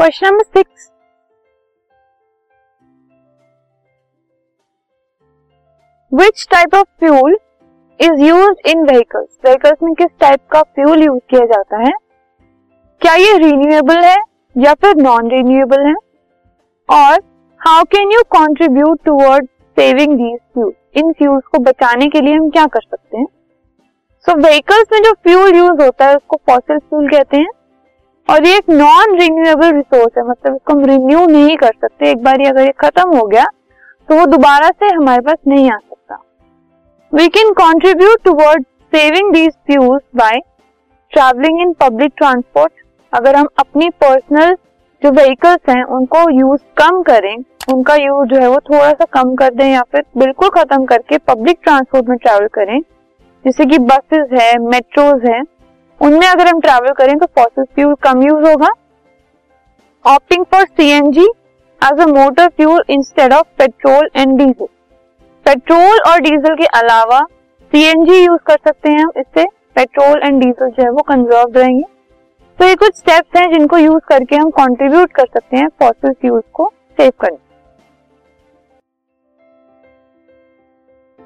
Question number six. Which type of fuel is use in vehicles vehicles में किस type का fuel use किया जाता है? क्या ये रिन्यूएबल है या फिर नॉन रिन्यूएबल है? और how can you contribute toward saving these fuel in fuels को बचाने के लिए हम क्या कर सकते हैं? सो so, व्हीकल्स में जो फ्यूल यूज़ होता है उसको फॉसिल फ्यूल कहते हैं। और ये एक नॉन रिन्यूएबल रिसोर्स है मतलब इसको हम रिन्यू नहीं कर सकते। एक बार अगर ये खत्म हो गया तो वो दोबारा से हमारे पास नहीं आ सकता। We can contribute toward saving these fuels by travelling in public transport अगर हम अपनी पर्सनल जो व्हीकल्स हैं, उनको यूज़ कम करें, उनका यूज़ जो है वो थोड़ा सा कम कर दें या फिर बिल्कुल खत्म करके पब्लिक ट्रांसपोर्ट में ट्रैवल करें, जैसे कि बसेस है मेट्रोज है उनमें अगर हम ट्रैवल करें तो फॉसिल फ्यूल कम यूज़ होगा। Opting for C CNG as a motor fuel instead of petrol and diesel petrol और डीजल के अलावा सीएनजी यूज़ कर सकते हैं इससे। पेट्रोल एंड डीजल जो है वो कंजर्व रहेंगे। तो ये कुछ स्टेप्स हैं जिनको यूज़ करके हम कंट्रीब्यूट कर सकते हैं फॉसिल फ्यूल्स को सेव करने।